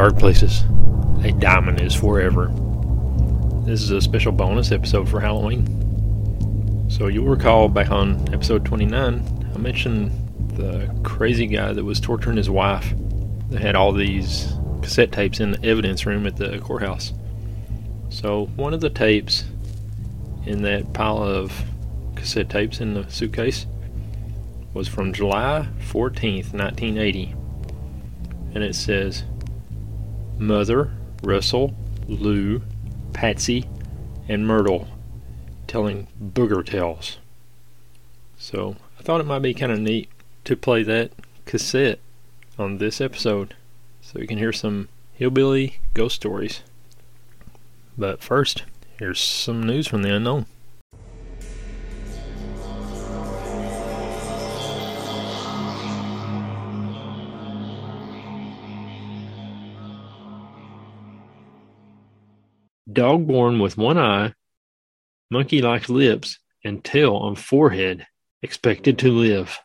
Dark Places. A diamond is forever. This is a special bonus episode for Halloween. So you'll recall back on episode 29, I mentioned the crazy guy that was torturing his wife. They had all these cassette tapes in the evidence room at the courthouse. So one of the tapes in that pile of cassette tapes in the suitcase was from July 14th, 1980. And it says, Mother, Russell, Lou, Patsy, and Myrtle telling booger tales. So I thought it might be kind of neat to play that cassette on this episode so you can hear some hillbilly ghost stories. But first, here's some news from the unknown. Dog born with one eye, monkey like lips, and tail on forehead, expected to live.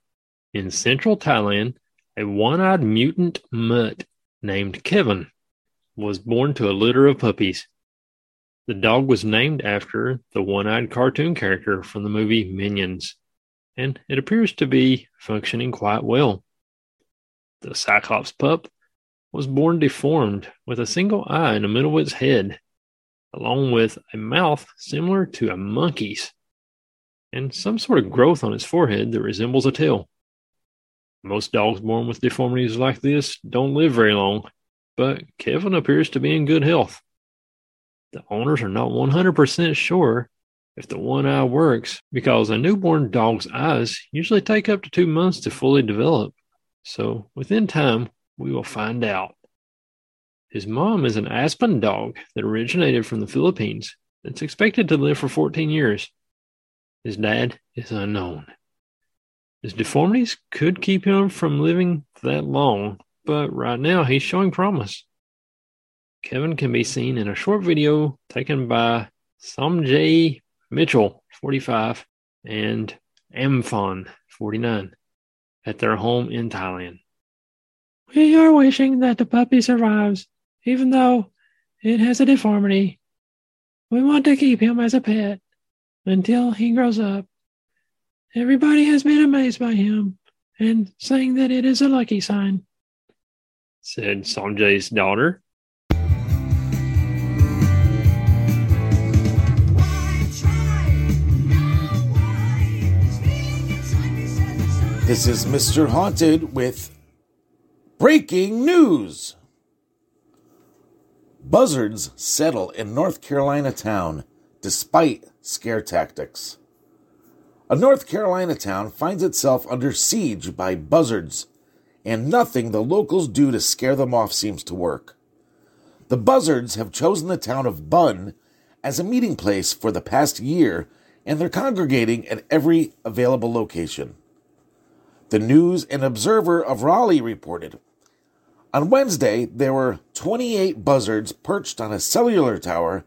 In central Thailand, a one eyed mutant mutt named Kevin was born to a litter of puppies. The dog was named after the one eyed cartoon character from the movie Minions, and it appears to be functioning quite well. The Cyclops pup was born deformed with a single eye in the middle of its head along with a mouth similar to a monkey's and some sort of growth on its forehead that resembles a tail. Most dogs born with deformities like this don't live very long, but Kevin appears to be in good health. The owners are not 100% sure if the one eye works because a newborn dog's eyes usually take up to two months to fully develop. So, within time, we will find out. His mom is an Aspin dog that originated from the Philippines that's expected to live for 14 years. His dad is unknown. His deformities could keep him from living that long, but right now he's showing promise. Kevin can be seen in a short video taken by Somjay Mitchell, 45, and Amphon, 49, at their home in Thailand. We are wishing that the puppy survives even though it has a deformity. We want to keep him as a pet until he grows up. Everybody has been amazed by him and saying that it is a lucky sign, said Sanjay's daughter. This is Mr. Haunted with breaking news. Buzzards settle in North Carolina town despite scare tactics. A North Carolina town finds itself under siege by buzzards, and nothing the locals do to scare them off seems to work. The buzzards have chosen the town of Bunn as a meeting place for the past year, and they're congregating at every available location. The News and Observer of Raleigh reported on Wednesday, there were 28 buzzards perched on a cellular tower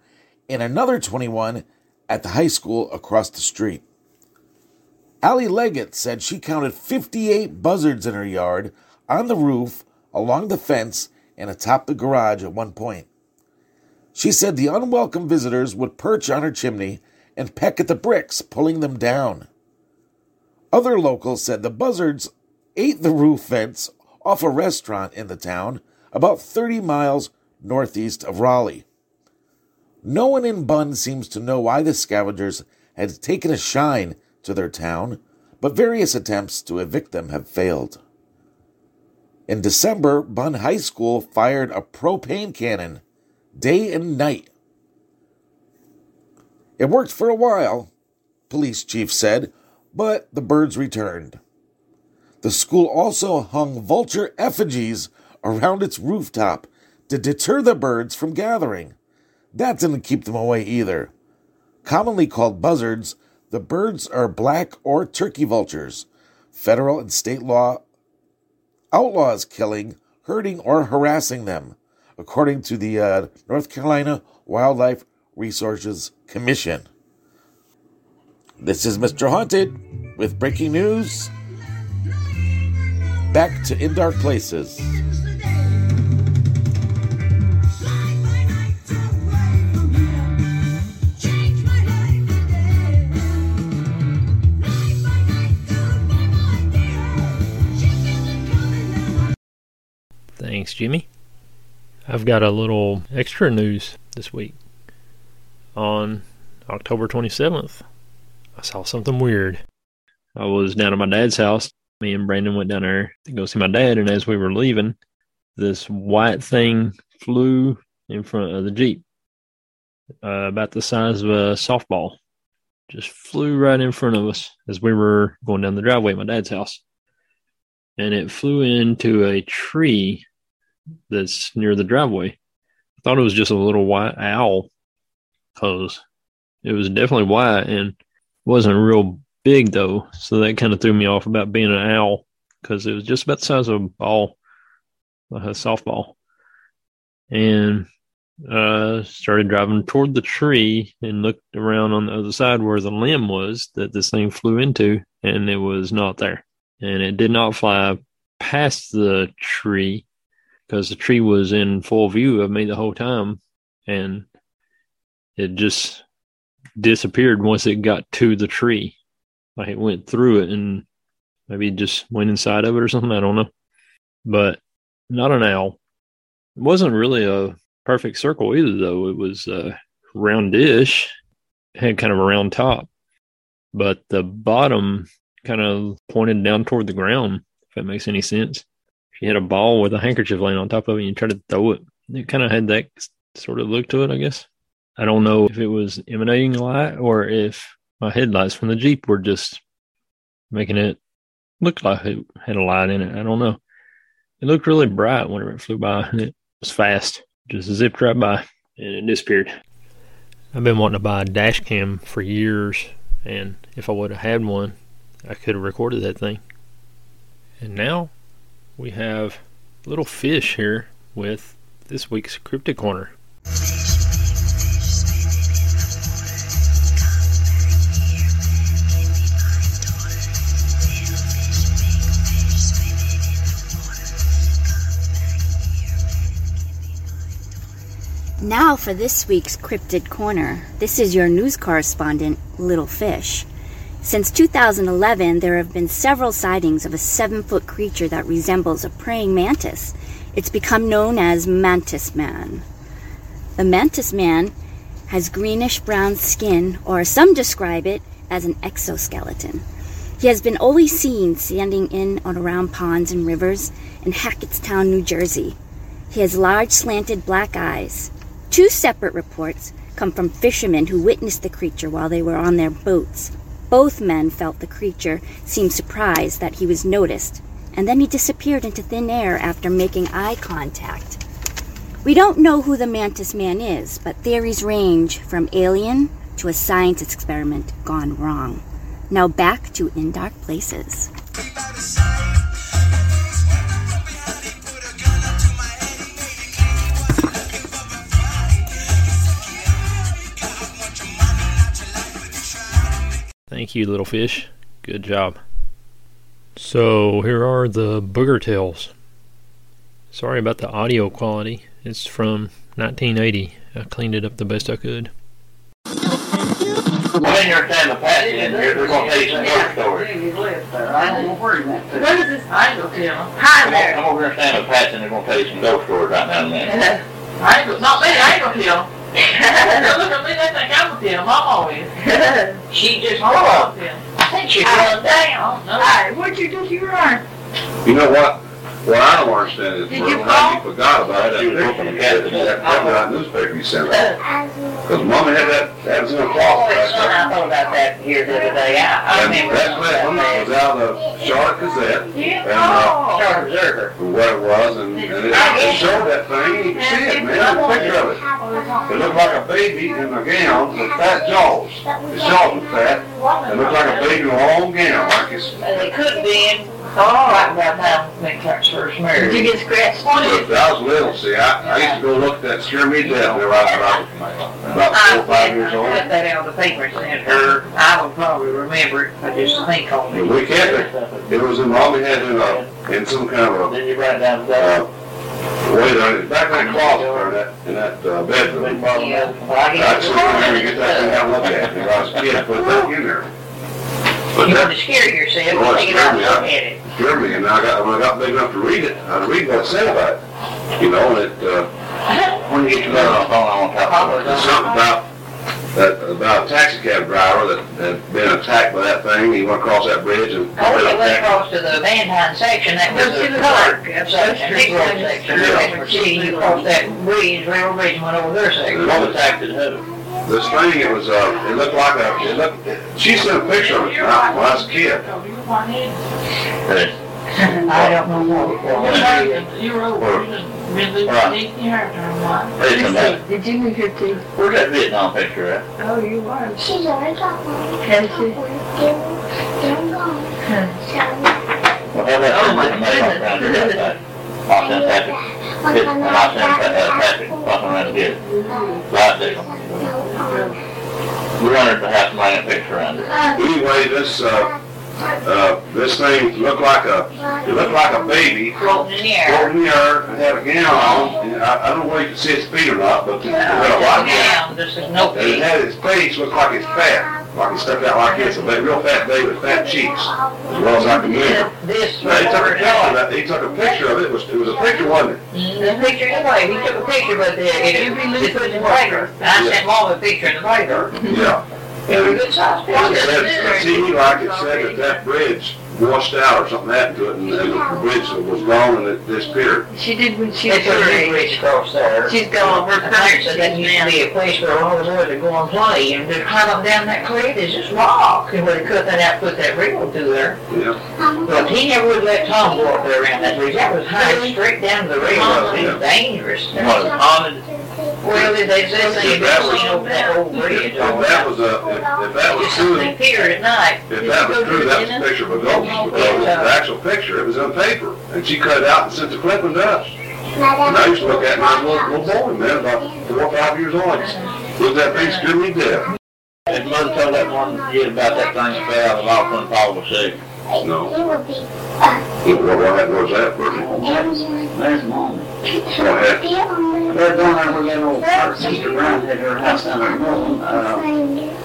and another 21 at the high school across the street. Allie Leggett said she counted 58 buzzards in her yard, on the roof, along the fence, and atop the garage at one point. She said the unwelcome visitors would perch on her chimney and peck at the bricks, pulling them down. Other locals said the buzzards ate the roof vents off a restaurant in the town about 30 miles northeast of Raleigh. No one in Bunn seems to know why the scavengers had taken a shine to their town, but various attempts to evict them have failed. In December, Bunn High School fired a propane cannon day and night. It worked for a while, police chief said, but the birds returned. The school also hung vulture effigies around its rooftop to deter the birds from gathering. That didn't keep them away either. Commonly called buzzards, the birds are black or turkey vultures. Federal and state law outlaws killing, hurting, or harassing them, according to the uh, North Carolina Wildlife Resources Commission. This is Mr. Haunted with breaking news back to In Dark Places. Thanks, Jimmy. I've got a little extra news this week. On October 27th, I saw something weird. I was down at my dad's house me and Brandon went down there to go see my dad, and as we were leaving, this white thing flew in front of the Jeep, uh, about the size of a softball. Just flew right in front of us as we were going down the driveway at my dad's house. And it flew into a tree that's near the driveway. I thought it was just a little white owl because it was definitely white and wasn't real big though. So that kind of threw me off about being an owl because it was just about the size of a ball, like a softball. And uh, started driving toward the tree and looked around on the other side where the limb was that this thing flew into, and it was not there. And it did not fly past the tree because the tree was in full view of me the whole time, and it just disappeared once it got to the tree. Like it went through it and maybe just went inside of it or something. I don't know, but not an owl. It wasn't really a perfect circle either, though. It was uh, roundish, had kind of a round top, but the bottom kind of pointed down toward the ground. If that makes any sense. If you had a ball with a handkerchief laying on top of it, and you try to throw it. It kind of had that sort of look to it, I guess. I don't know if it was emanating light or if my headlights from the Jeep were just making it look like it had a light in it. I don't know. It looked really bright whenever it flew by, and it was fast. Just zipped right by, and it disappeared. I've been wanting to buy a dash cam for years, and if I would have had one, I could have recorded that thing. And now we have little fish here with this week's Cryptid Corner. Now for this week's Cryptid Corner. This is your news correspondent, Little Fish. Since 2011, there have been several sightings of a seven foot creature that resembles a praying mantis. It's become known as Mantis Man. The Mantis Man has greenish brown skin, or some describe it as an exoskeleton. He has been always seen standing in or around ponds and rivers in Hackettstown, New Jersey. He has large slanted black eyes, Two separate reports come from fishermen who witnessed the creature while they were on their boats. Both men felt the creature seemed surprised that he was noticed, and then he disappeared into thin air after making eye contact. We don't know who the mantis man is, but theories range from alien to a science experiment gone wrong. Now back to In Dark Places. Thank you, little fish. Good job. So here are the booger tales. Sorry about the audio quality. It's from 1980. I cleaned it up the best I could. Well, in your time of passing in here, they're gonna tell you some ghost stories. What is this? I ain't gonna tell him. Come on, come over here and stand up, Patsy, they're gonna tell you some ghost stories right now and then. I ain't gonna, not me, I ain't gonna tell him. They look at me, they think I'm tell I'm always. She just I'm grew up. gonna. I think she's going down. No. Hey, what'd you do to your arm? You know what? What I don't understand is Did you when call? you forgot about that picture you had, that, that newspaper you sent out. Because Mama had that, that was in a Oh, closet. I thought about that here the other day. I, I And remember. that letter was out of Charlotte Gazette, and, uh, Oh. Charlotte Observer. what it was, and, and it it showed that thing, you can see it, man, a picture of it. It looked like a baby in a gown with fat jaws. His jaws were fat, it looked like a baby in a long gown, like it's, And it could be in, right about now, when Clark's first married. Did you get scratched? Look, I was little, see, I, I used to go look at that scare me to death there right about, about four or five years old. I put that out of the paper sent her. I would probably remember it, I just think on it. We kept it. It was in, Mommy had in a, in some kind of a, Then you write down a, that. uh, way there, back in that closet there, in that, in that uh, bedroom. Yeah, well, I I guess. just remember to get that thing out and look at it, when I was a kid, put that in there. But You want that, to scare yourself, Oh, it take it scared out look at it. Scared me, and I got, when I got big enough to read it, I was reading what it said about it. You know, and it, uh, When you get to that on the phone, I want to talk about it. something about, that, about a taxi cab driver that had been attacked by that thing, he went across that bridge and. Oh, we went across to the Van Hine section, that was to the the park park. section, big road section, that's where see, you crossed that bridge, railroad bridge, and went over their section. What attacked it, who? This thing, it was, uh, it looked like a, it looked, she sent a picture of it when I was a kid. Good. I don't know what it. You're over, you just really, Right. you have to remind. Hey, Did you move your teeth? where's that Vietnam picture at? Oh, you are. She's already got one. Has she? Still gone. Well, how about Oh, my send that mail around here goodness. that day? I'll send Patrick, get, and I'll send Pa- uh, Patrick, walking around to get it. We wanted to have a picture around it. Anyway, this, uh, uh, this thing looked like a, it looked like a baby Floating in the air. floating in the air and had a gown on, and I, I don't know whether you can see its feet or not, but it had a lot of Down, this is no And it had its face looked like it's fat, like it stuck out like this, a big, real fat baby with fat cheeks, as well as I can remember. This Now, he took a picture of that, he took a picture of it, it was, it was a picture, wasn't it? Mm, the picture in the paper, he took a picture, but it, it, it put in the paper. I sent mom a picture in the paper. Yeah. It was a good size It picture. said, it seemed like it said that that bridge washed out or something happened to it, and and the bridge was gone and it disappeared. She did when she They was put a her new age. bridge across there. She's gone, her And I said that parents, used to be a place where all the boys would go and play, and just climb up down that cliff, there's just rock. And when they cut that out, put that rail through there. Yeah. But he never would let Tom go up there around that bridge. That was high, straight down to the railroad. It was dangerous. You want haunted? Well, they they said they If that was- seen over that old bridge. If that was a, if, if that was Just true, something appeared at night. if that was true, that was a picture of a ghost, because the actual picture, it was on paper, and she cut it out and sent the clipping to us. And I used to look at it, and I was a little, little boy, man, about four or five years old, looked at that thing, scared me to death. His mother told that one kid about that thing that fell out of the loft when Paul was sick. No. It would be, uh, What, what, what was that, Bertie? There's mom. Go ahead. They're down there that old her sister Brown had her house down there in Norton. Uh,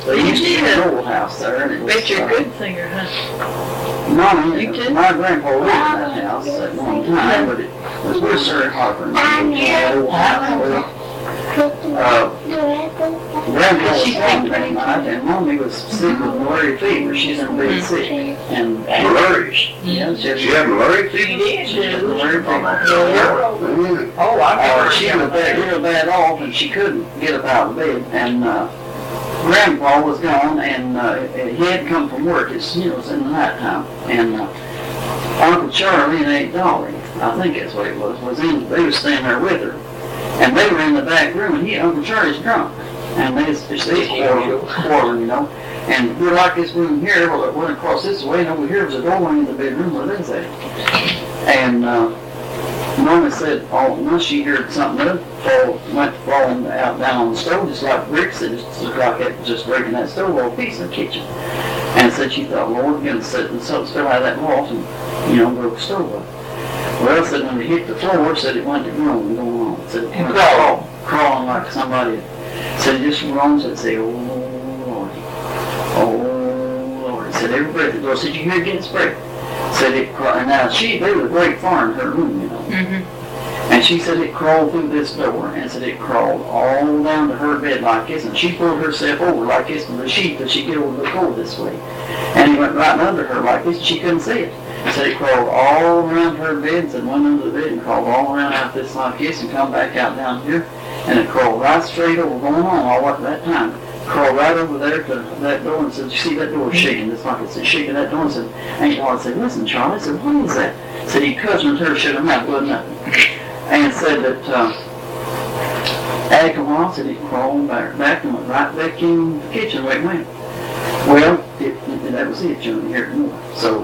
they used to have an old house there. and it was, Bet a uh, good singer, huh? Mama, You did? my grandpa lived in that house at one time, but it was with Sir Harper. and it was an old house. Uh, Grandpa was She home sang that and Mommy was sick with malaria fever. She's in bed sick. And, Malaria. yeah, she had She malaria She fever? did, she had malaria fever. Oh, I Uh, she was bad, real bad off, and she couldn't get up out of bed. And uh, Grandpa was gone, and uh, he had come from work. It's you know, it was in the nighttime, and uh, Uncle Charlie and Aunt Dolly, I think that's what it was, was in. They was staying there with her, and they were in the back room, and he, Uncle Charlie's drunk, and they was just they quarreling, quarreling, you know. And we're like this room here, well, it went across this way, and over here was a doorway in the bedroom where they was at. And uh, Mama said, oh, once she heard something up, fall, went falling out down on the stove, just like bricks, it just, just like it, just breaking that stove off piece in the kitchen. And said she thought, Lord, you're gonna sit and so fell out of that loft and, you know, broke the stove up. Well, said when it hit the floor, said it went to groan, going on. Went And crawl, crawling like somebody. Said it just groans and say, oh Lord, oh Lord. Said every breath it goes. Said you hear it getting sprayed. Said it crawled. And now she, they was great far in her room, you know. Mm-hmm. And she said it crawled through this door and said it crawled all down to her bed like this. And she pulled herself over like this with the sheet that she get over the floor this way. And he went right under her like this and she couldn't see it. Said it crawled all around her beds and went under the bed and crawled all around out this like this and come back out down here. And it crawled right straight over, going on all at that time. Crawled right over there to that door and said, you see that door shaking? It's like it's shaking that door and said, Aunt Dolly said, listen, Charlie. I said, what is that? Said he cousin her shut her mouth, wasn't nothing and said that uh, after a while, said it crawled back, back and went right back in the kitchen where it went. Well, it, it, that was it, didn't hear it more. So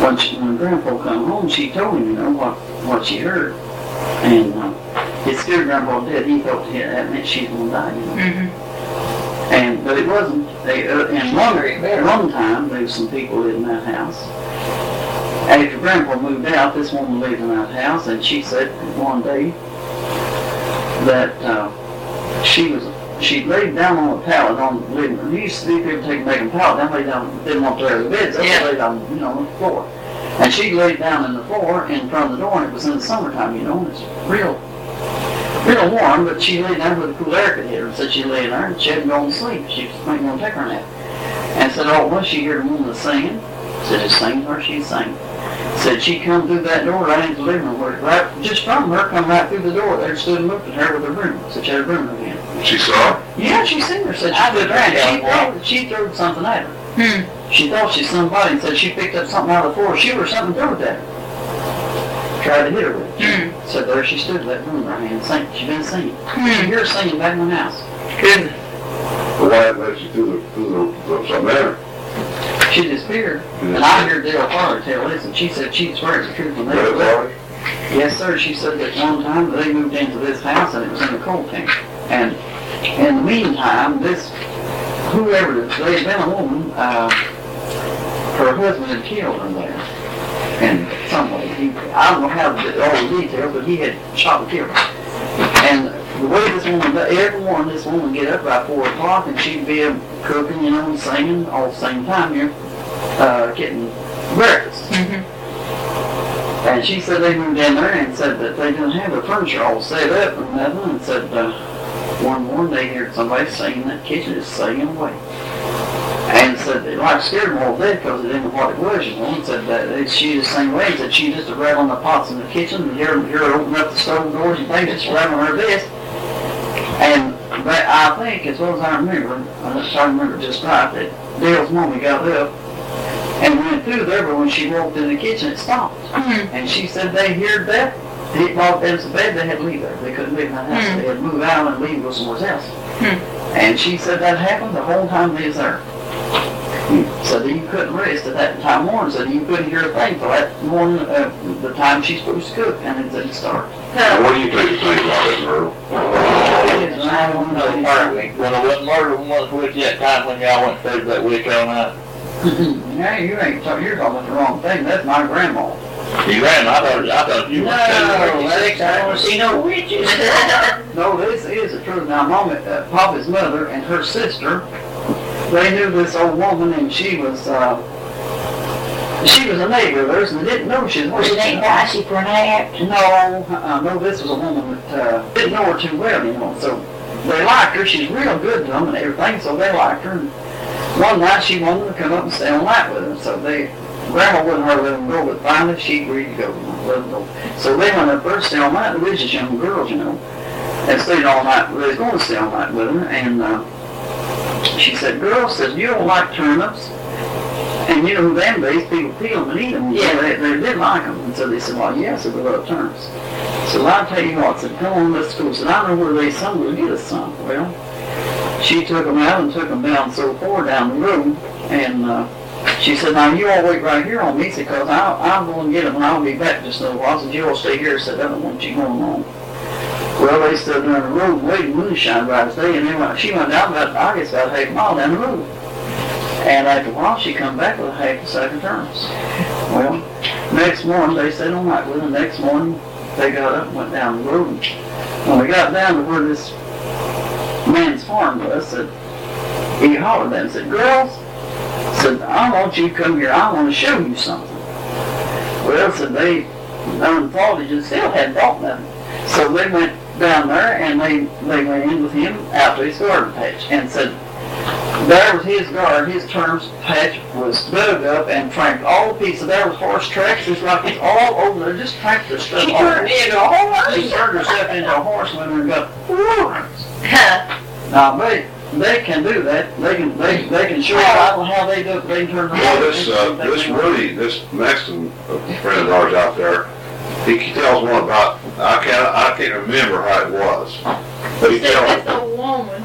when, she, when Grandpa come home, she told him, you know, what, what she heard. And uh, it scared Grandpa dead. He thought yeah, that meant she was going to die, you know. And, but it wasn't. They, uh, and one, one time, there was some people in that house. After Grandpa moved out, this woman lived in that house, and she said one day that uh, she was she laid down on a pallet on the living room. You used to see people taking making pallet down, lay down, didn't want to lay the beds, they Yeah. laid down, you know, on the floor. And she laid down on the floor in front of the door, and it was in the summertime, you know, and it's real, real warm, but she laid down where the cool air could hit her, and said she lay there, and she hadn't gone to sleep. She was want to take her nap. And said, oh, well, she heard a woman singing. Said, it's singing her, she's singing. Said she come through that door right into the living room, where, right, just from her, come right through the door there, stood and looked at her with her broom. Said she had a broom in. She saw her? Yeah, she seen her. Said she I stood would there and she threw, she threw something at her. Hmm. She thought she somebody and said she picked up something out of the floor. She or something threw it at her. Tried to hit her with it. Hmm. So there she stood with that broom in her hand, sing, she been singing. She Hmm. hear her singing back in the house. Goodness. But why happened she threw the, threw the, the something at her? She disappeared. And I heard Dale Farley tell this, and she said she swears the truth when they Red were there. Lorry? Yes, sir. She said that one time they moved into this house and it was in the coal tank. And in the meantime, this, whoever, it is, they had been a woman, uh, her husband had killed her there. And some way, he, I don't know how, the- all the details, but he had shot and killed her. And the way this woman, every morning this woman get up by four o'clock and she'd be cooking, you know, and singing all the same time here, uh, getting breakfast. Mm-hmm. And she said they moved in there and said that they didn't have the furniture all set up and nothing, and said, uh, one morning they heard somebody singing in that kitchen, just singing away. And said they like scared them all to death because they didn't know what it was, And and said that they, she just sang away and said she just rattling the pots in the kitchen and hear, hear her open up the stove doors and things, just rattling her vest. And that, I think, as well as I remember, unless I remember just right, that Dale's mommy got up and went through there, but when she walked in the kitchen, it stopped. Hmm. And she said they heard that. He walked into bed, they had to leave there. They couldn't live in that house. Hmm. They had to move out and leave and go somewhere else. Hmm. And she said that happened the whole time they was there. So that you couldn't rest at that time morning. Said you couldn't hear a thing till that morning, uh, the time she's supposed to cook, and it didn't start. Now, what do you think of things like that, Myrtle? I don't know. When I wasn't murdered once with you that time when y'all went through that witch all night. Yeah, you ain't talking, you're talking about the wrong thing. That's my grandma. You ran, I thought, I thought you No, were that's- I don't see no witches. No, this is the truth. Now, Mama, uh, Papa's mother and her sister, they knew this old woman, and she was, uh, she was a neighbor of theirs, and they didn't know she was. Was it ain't dicey for an act? No, uh, no, this was a woman that uh, didn't know her too well, you know. So they liked her. She's real good to them and everything, so they liked her. And one night she wanted to come up and stay all night with them, so they. Grandma wouldn't hardly let them go, but finally she agreed to go. Let them go. So they went up there to all night. Were just young girls, you know, and stayed all night. They was going to stay all night with her, and uh, she said, "Girls, said you don't like turnips." And you know who them days people peel them and eat them. Yeah. They, they did like them. And so they said, well, yes, we love turnips. So I'll tell you what, said, come on, let's go. Said, I don't know where they some will get us some. Well, she took them out and took them down so far down the road. And uh, she said, now you all wait right here on me, because I'll, I'll go and get them and I'll be back just a little while. Said, you all stay here. Said, I don't want you going on. Well, they stood on the road waiting, moonshine bright as day, and then when she went down about, I guess about a half mile down the road. And after a while, she come back with a half a sack of turnips. Well, next morning, they stayed all night with her. Next morning, they got up and went down the road. When we got down to where this man's farm was, said, he hollered at them, said, girls, said, I want you to come here. I want to show you something. Well, said they done thought he still hadn't thought nothing. So they went down there and they, they went in with him out to his garden patch and said, there was his garden, his terms patch was dug up and tramped all the pieces. There was horse tracks, just like it's all over there, just tramped the stuff She turned into a horse. She turned herself into a horse her and got horns. Now they they can do that. They can they, they can show you I how they do it. They can turn the Well, this, uh, this Woody, this Mexican friend of ours out there, he tells one about, I can't, I can't remember how it was. But he Since tells, this a woman,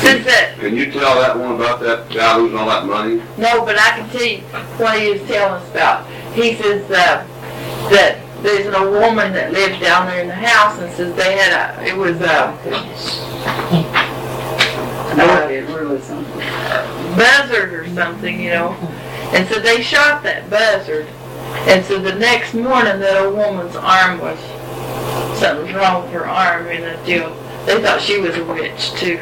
since that, can you tell that one about that guy losing all that money? no, but I can tell you what he was telling us about. He says, uh, that there's a woman that lived down there in the house and says they had a, it was a No, it really buzzard or something, you know. And so they shot that buzzard. And so the next morning that old woman's arm was, something was wrong with her arm and a deal. They thought she was a witch too.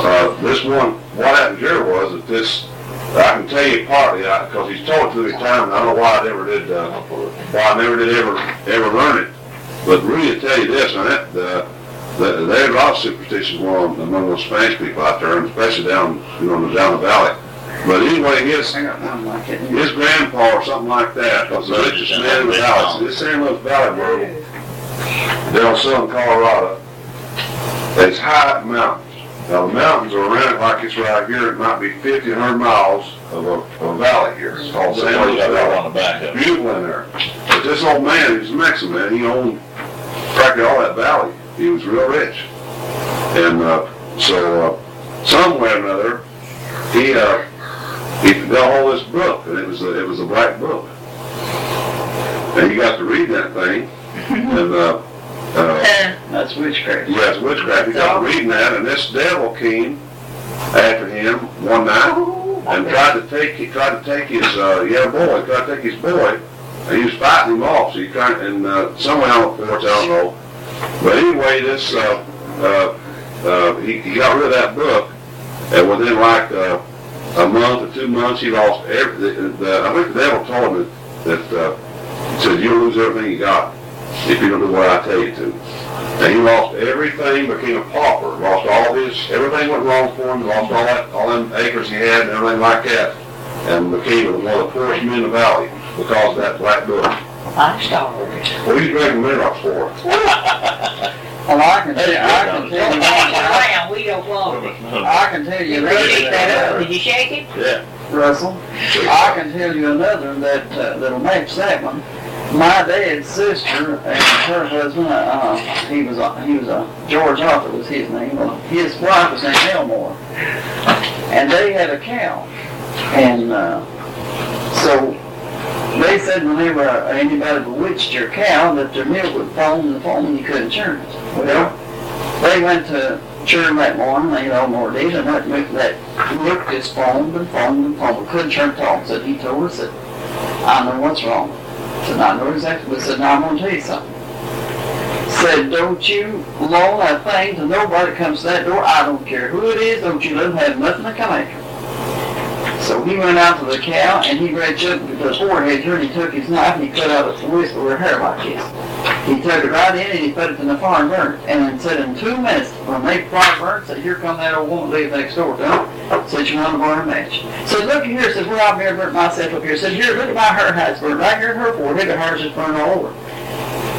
Uh, this one, what happened here was that this I can tell you partly, because he's told it to me time, and I don't know why I never did, uh, why I never did ever, ever learn it. But really, to tell you this, and that, uh, the- there's a lot of superstitions among, among those Spanish people out there, and especially down, you know, down the valley. But anyway, his, I got one like his grandpa or something like that was the richest man in the valley. This San Luis Valley borough, down southern Colorado, it's high mountains. Now, the mountains are around it like it's right here, it might be fifty, hundred miles of a, of a valley here. It's called San Luis Valley. on the back of it. Beautiful in there. But this old man, he's a Mexican man, he owned practically all that valley. He was real rich. And, uh, so, uh, somewhere or another, he, uh, he got all this book, and it was, a, it was a black book. And he got to read that thing, and, uh, uh, That's witchcraft. Yes, witchcraft. He got to reading that, and this devil came after him one night and tried to take he tried to take his uh, yeah boy, tried to take his boy, and he was fighting him off. So he tried, and uh, somewhere out the porch, I don't know. But anyway, this uh, uh, uh, he, he got rid of that book, and within like uh, a month or two months, he lost every. The, the, I think the devil told him that, that uh, he said you'll lose everything you got if you don't do what I tell you to. And he lost everything, became a pauper, lost all his, everything went wrong for him, lost all that, all them acres he had and everything like that, and became one of the poorest men in the valley because of that black book. I started. What are you drinking minerals for? Well, I can tell you, I can tell you, Around, we don't want it. I can tell you You shake that up? that, Did you shake it? Yeah. Russell, I can tell you another that, uh, that'll match that one. My dad's sister and her husband, uh, he was, a- he was a, George Arthur was his name, well, his wife was named Elmore. And they had a cow. And, uh, so they said whenever uh, anybody bewitched your cow, that their milk would foam and foam and you couldn't churn it. Well, they went to churn that morning, they all more did, and that milk, that milk just foamed and foamed and foamed. Couldn't churn it off. Said he told us that I know what's wrong. Said I know exactly. But said now I'm gonna tell you something. Said don't you loan that thing to nobody comes to that door. I don't care who it is. Don't you let them have nothing to come after. So he went out to the cow and he reached up to the forehead here and he took his knife and he cut out a twist of hair like this. He took it right in and he put it in the fire and burned it. And then said in two minutes, when they fire burned, said, here come that old woman live next door him. Said, you want to burn a match. Said, look here, said, well, I've never burnt myself up here. Said, here, look at my hair how it's burned. Right here in her forehead, her hair's just burned all over.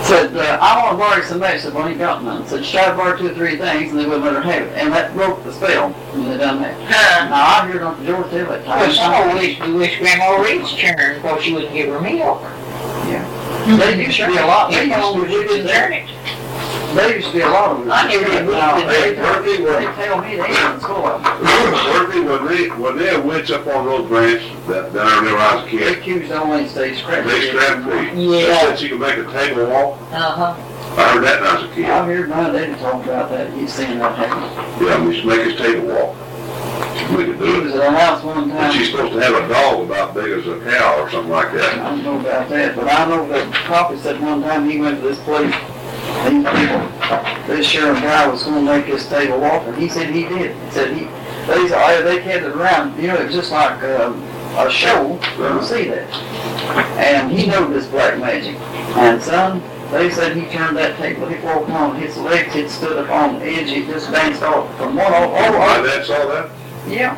Said, uh, I want to borrow some. Said, well, he got none. Said, tried to borrow two or three things and they wouldn't let her have it. And that broke the spell when they done that. Huh. Now, I heard Uncle George tell that time. Well, some wish, we wish Grandma Reed's churned before she wouldn't give her milk. They used to be a lot. They You know, we used to be it. There used to be a lot of them. I never did Now, believe they, that. they, they tell me they ain't of them. Worthy, when they, when they had witch up on those branch, that, that I remember I was a They kid, accused only stay scrappy. they strapped me. They Yeah. said she could make a table walk. Uh-huh. I heard that when I was a kid. I heard my daddy talk about that. He's seen that happen. Yeah, we should make his table walk. We could He do was it. at a house one And she's supposed to have a dog about big as a cow or something like that. I that. don't know about that, but I know that Poppy said one time he went to this place. These people, this sheriff guy was going to make this table walk, and he said he did. He said he, they, said, they kept it around. You know, it was just like um, a show. You don't see that. And he knew this black magic. And son, they said he turned that table, he walked on, his legs had stood up on the edge, he just danced off from one all, all, My all. dad saw that? Yeah.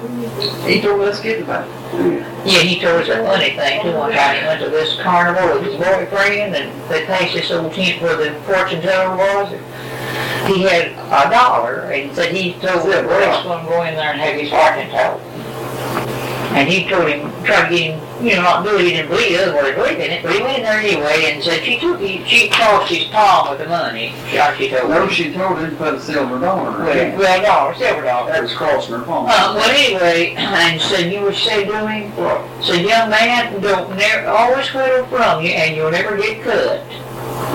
He told us kids about it. Yeah, he told us a funny thing too. One time he went to this carnival with his boyfriend and they passed this old tent where the fortune teller was. He had a dollar and said he told the he's gonna go in there and have his fortune told. And he told him, tried to get him, you know, not do it, he didn't believe it, or he believed in it, but he went in there anyway and said she took, he, she crossed his palm with the money. She, she told No, him. she told him to put a silver dollar in her Well, well, dollar, silver dollar. That was crossing her palm. Uh, well, anyway, and said you would say to him, said, young man, don't never, always quit from you, and you'll never get cut.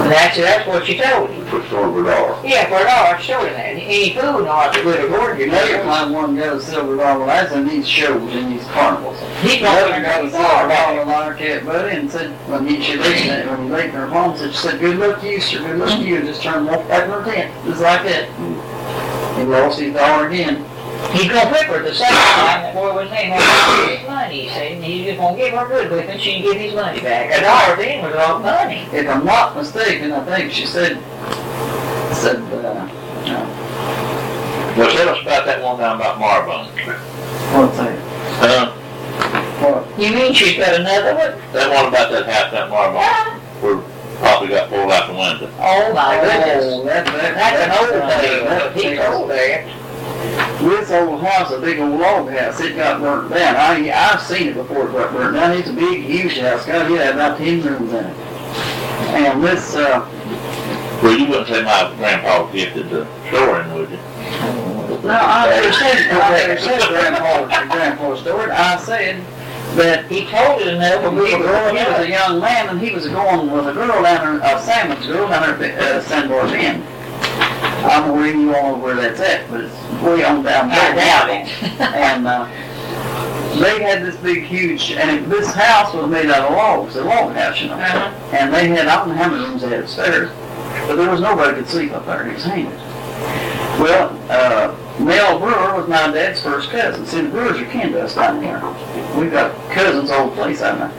And that's, that's what she told him. For silver dollar. Yeah, for a dollar, she told him that. Any food not to good aboard you Another know. time one got a silver dollar, that's in these shows, in these carnivals. He Another told got a silver dollar like that, buddy, and said, when he, she laid it, when he laid in her palm, said, she said, good luck to you, sir, good luck to you, and just turned walk back in her tent, just like that. He lost his dollar again. He's gonna her the second time, that boy was named after his name. Money, he said, and he's just gonna give her a good whipping, she can give his money back. A dollar then was a lot of money. If I'm not mistaken, I think she said, said, uh, no. Well, tell us about that one down about Marbone. what's that? Uh, What? You mean she's got another one? that one about that house down Marbone, where Poppy got pulled out the window. Oh my Oh, goodness. that, that, That's an old that's- thing, that- he told that. This old house, a big old log house, it got burnt down. I, I've seen it before it got burnt down. It's a big, huge house. God, it had about ten rooms in it. And this, uh, Well, you wouldn't say my grandpa gifted the storing, would you? no, I never said, I never said grandpa, grandpa story. I said that He told it enough Well, when we he were was, growing he was a young man, and he was going with a girl down there, a Salmon's girl down there at uh, Sandbar Bend. I know where you all know where that's at, but it's way on down there. I doubt it. And, uh, they had this big, huge, and it, this house was made out of logs, a log house, you know. Uh-huh. And they had, I don't know how many rooms they had upstairs, but there was nobody could sleep up there, and it was haunted. Well, uh, Mel Brewer was my dad's first cousin. See, the Brewers are kin to us down here. We've got cousins old place out there.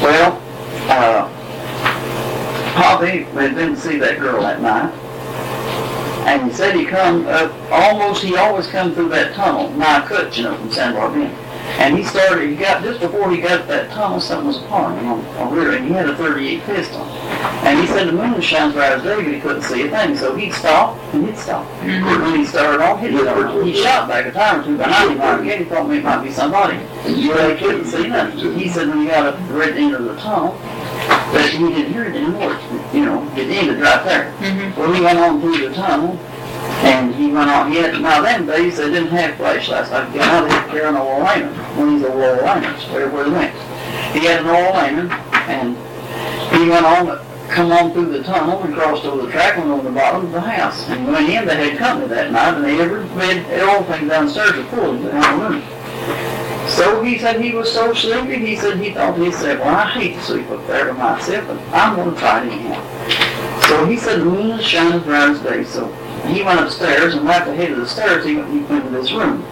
Well, uh, Poppy had been to see that girl that night. And he said he come up, almost, he always come through that tunnel, my cut, you know, from San Barbara. And he started, he got, just before he got to that tunnel, something was upon him on, on rear, and he had a 38 pistol. And he said the moon shines bright as day, but he couldn't see a thing, so he'd stop, and he'd stop. Mm-hmm. When he started off, he'd start. He shot back a time or two behind him, and again, he thought maybe it might be somebody. But he couldn't see nothing. He said when he got up to the red end the tunnel, that he didn't hear it anymore, you know, it ended right there. Mm-hmm. Well, he went on through the tunnel, and he went on, he had, now them days, they didn't have flashlights, like, you know, they had to carry an oil lantern, one of these oil lanterns, wherever they went. He had an oil lantern, and he went on, come on through the tunnel and crossed over the track and on the bottom of the house. And when in, they had company that night, and they every bed, everything downstairs was full of the room. So he said he was so sleepy, he said he thought he said, well, I hate to sleep up there to myself, but I'm going to try it anyhow. So he said the moon is shining bright as day, so he went upstairs, and right at the head of the stairs, he went, he went to this room.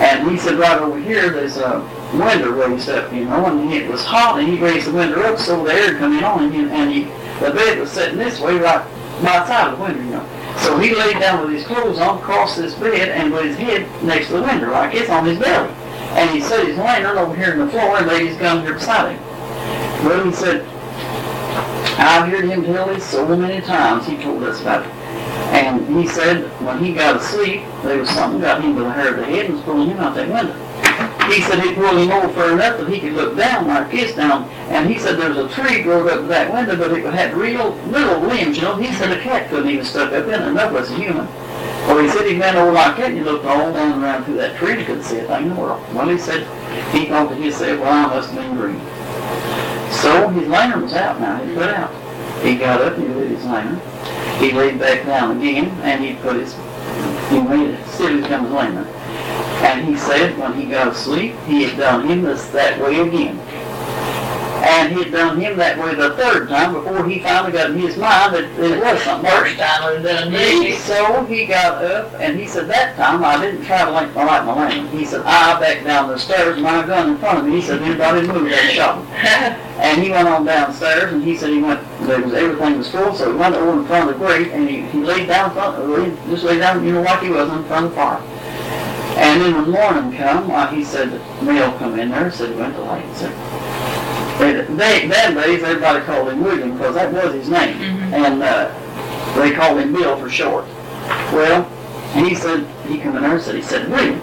And he said, right over here, there's a window raised up, you know, and it was hot, and he raised the window up so the air coming on, and, and he, the bed was sitting this way, right by the side of the window, you know. So he laid down with his clothes on, across this bed, and with his head next to the window, like it's on his belly. And he set his lantern over here on the floor and laid his gun here beside him. Well, he said, I've heard him tell this so many times, he told us about it. And he said when he got asleep, there was something got him to the hair of the head and was pulling him out that window. He said he pulled him over far enough that he could look down like this down. And he said there was a tree growing up to that window, but it had real little limbs, you know. He said a cat couldn't even stuck up in it, enough was human. Well, he said he bent over like that and he looked all down around through that tree and couldn't see a thing in the world. Well, he said, he thought he said, well, I must have been dreaming. So his lantern was out now, he put out. He got up and he lit his lantern. He laid back down again and he put his, he made it still as come his lantern. And he said when he got asleep, he had done him this that way again. And he had done him that way the third time before he finally got in his mind that it was something. First time we done this. So he got up and he said that time I didn't try to light my light my lantern. He said I backed down the stairs, my gun in front of me. He said anybody moved, I shot. And he went on downstairs and he said he went, there was, everything was full, so he went over in front of the grate and he, he laid down in front, just laid down, you know, like he was in front of the fire. And in the morning come, uh, he said, Mel come in there, said he went to light, he said, they, they, them days, everybody called him William because that was his name. And, uh, they called him Bill for short. Well, he said, he came in there and said, he said, William,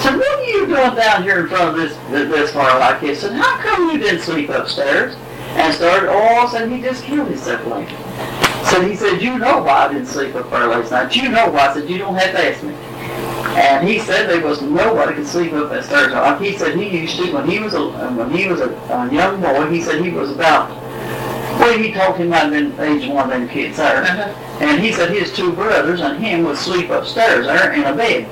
said, what are you doing down here in front of this, this fire like this? Said, how come you didn't sleep upstairs? And started, oh, said, he just killed himself like So he said, you know why I didn't sleep up there last night. You know why. I said, you don't have to ask me. And he said there was nobody could sleep up that stairs. Like he said he used to when he was a when he was a, a young boy. He said he was about well he told him I'd been age one of them kids there. Uh-huh. And he said his two brothers and him would sleep upstairs there in a bed.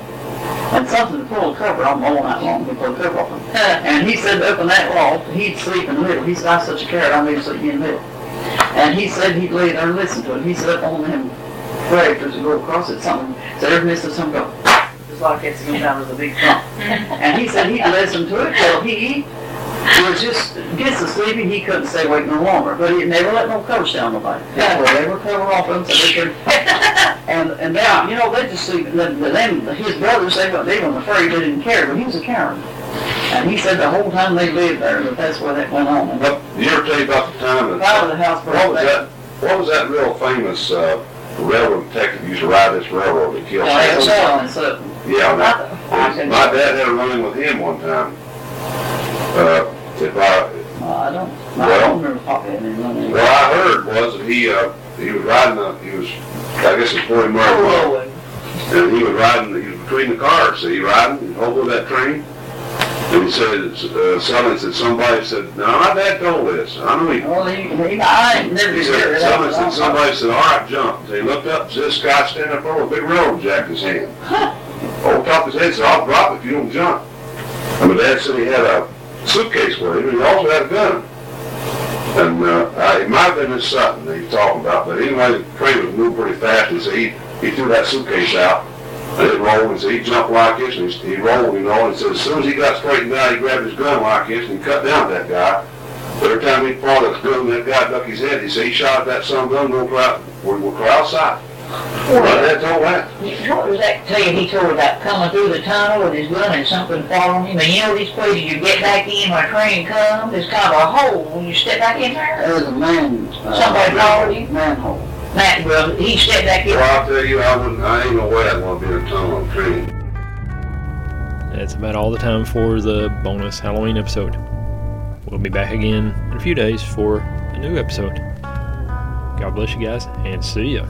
And something to pull a cover on all night long to pull a cover off him. And he said up in that loft, he'd sleep in the middle. He said, I'm such a carrot, I made him sleep in the middle. And he said he'd lay there and listen to it. He said up on them rafters and go across it, something, said every minute something go, like it's going down to the big trunk. And he said he'd listen to it till he was just gets to sleeping. He couldn't stay awake no longer. But he never let no coach down nobody. Well, they were covered off them so they could. And and now you know they just sleep. Then then his brothers they were they weren't afraid. They didn't care. But he was a coward. And he said the whole time they lived there that that's where that went on. And But you ever tell you about the time that, out of the house what was that, what was that real famous, uh, railroad detective used to ride this railroad that kill someone? so, Yeah, that, my dad had a run-in with him one time. Uh, if I, Well, I don't, I don't remember talking to him. what I heard was that he, uh, he was riding a, he was, I guess it's Forty Murray Road. And he was riding, he was between the cars, so he riding over that train. And he said, uh, somebody said, somebody said, no, my dad told this, I know he, Well, he, he, I ain't never he said, somebody said, somebody said, all right, jump. So he looked up, and this guy standing up with a big railroad jack his hand. Over top of his head, said, I'll drop if you don't jump. And my dad said he had a suitcase with him, and he also had a gun. And, uh, I, it might have been his son that he was talking about, but anyway, the train was moving pretty fast, and so he, he threw that suitcase out, and it rolled, and so he jumped like this, and he, he rolled, you know, and so as soon as he got straightened out, he grabbed his gun like this, and he cut down that guy. Every time he pulled his gun, that guy ducked his head, he said he shot at that son of a gun, go cry, we'll, we'll cry outside. My dad told that. What was that tell you he told about coming through the tunnel with his gun and something following him? And you know these places you get back in when a train comes, there's kind of a hole when you step back in there. There was a man. uh, Somebody followed you? Manhole. Matt, well, he stepped back in. Well, I'll tell you, I wouldn't, I ain't no way I'd want to be in a tunnel on a train. That's about all the time for the bonus Halloween episode. We'll be back again in a few days for a new episode. God bless you guys and see ya.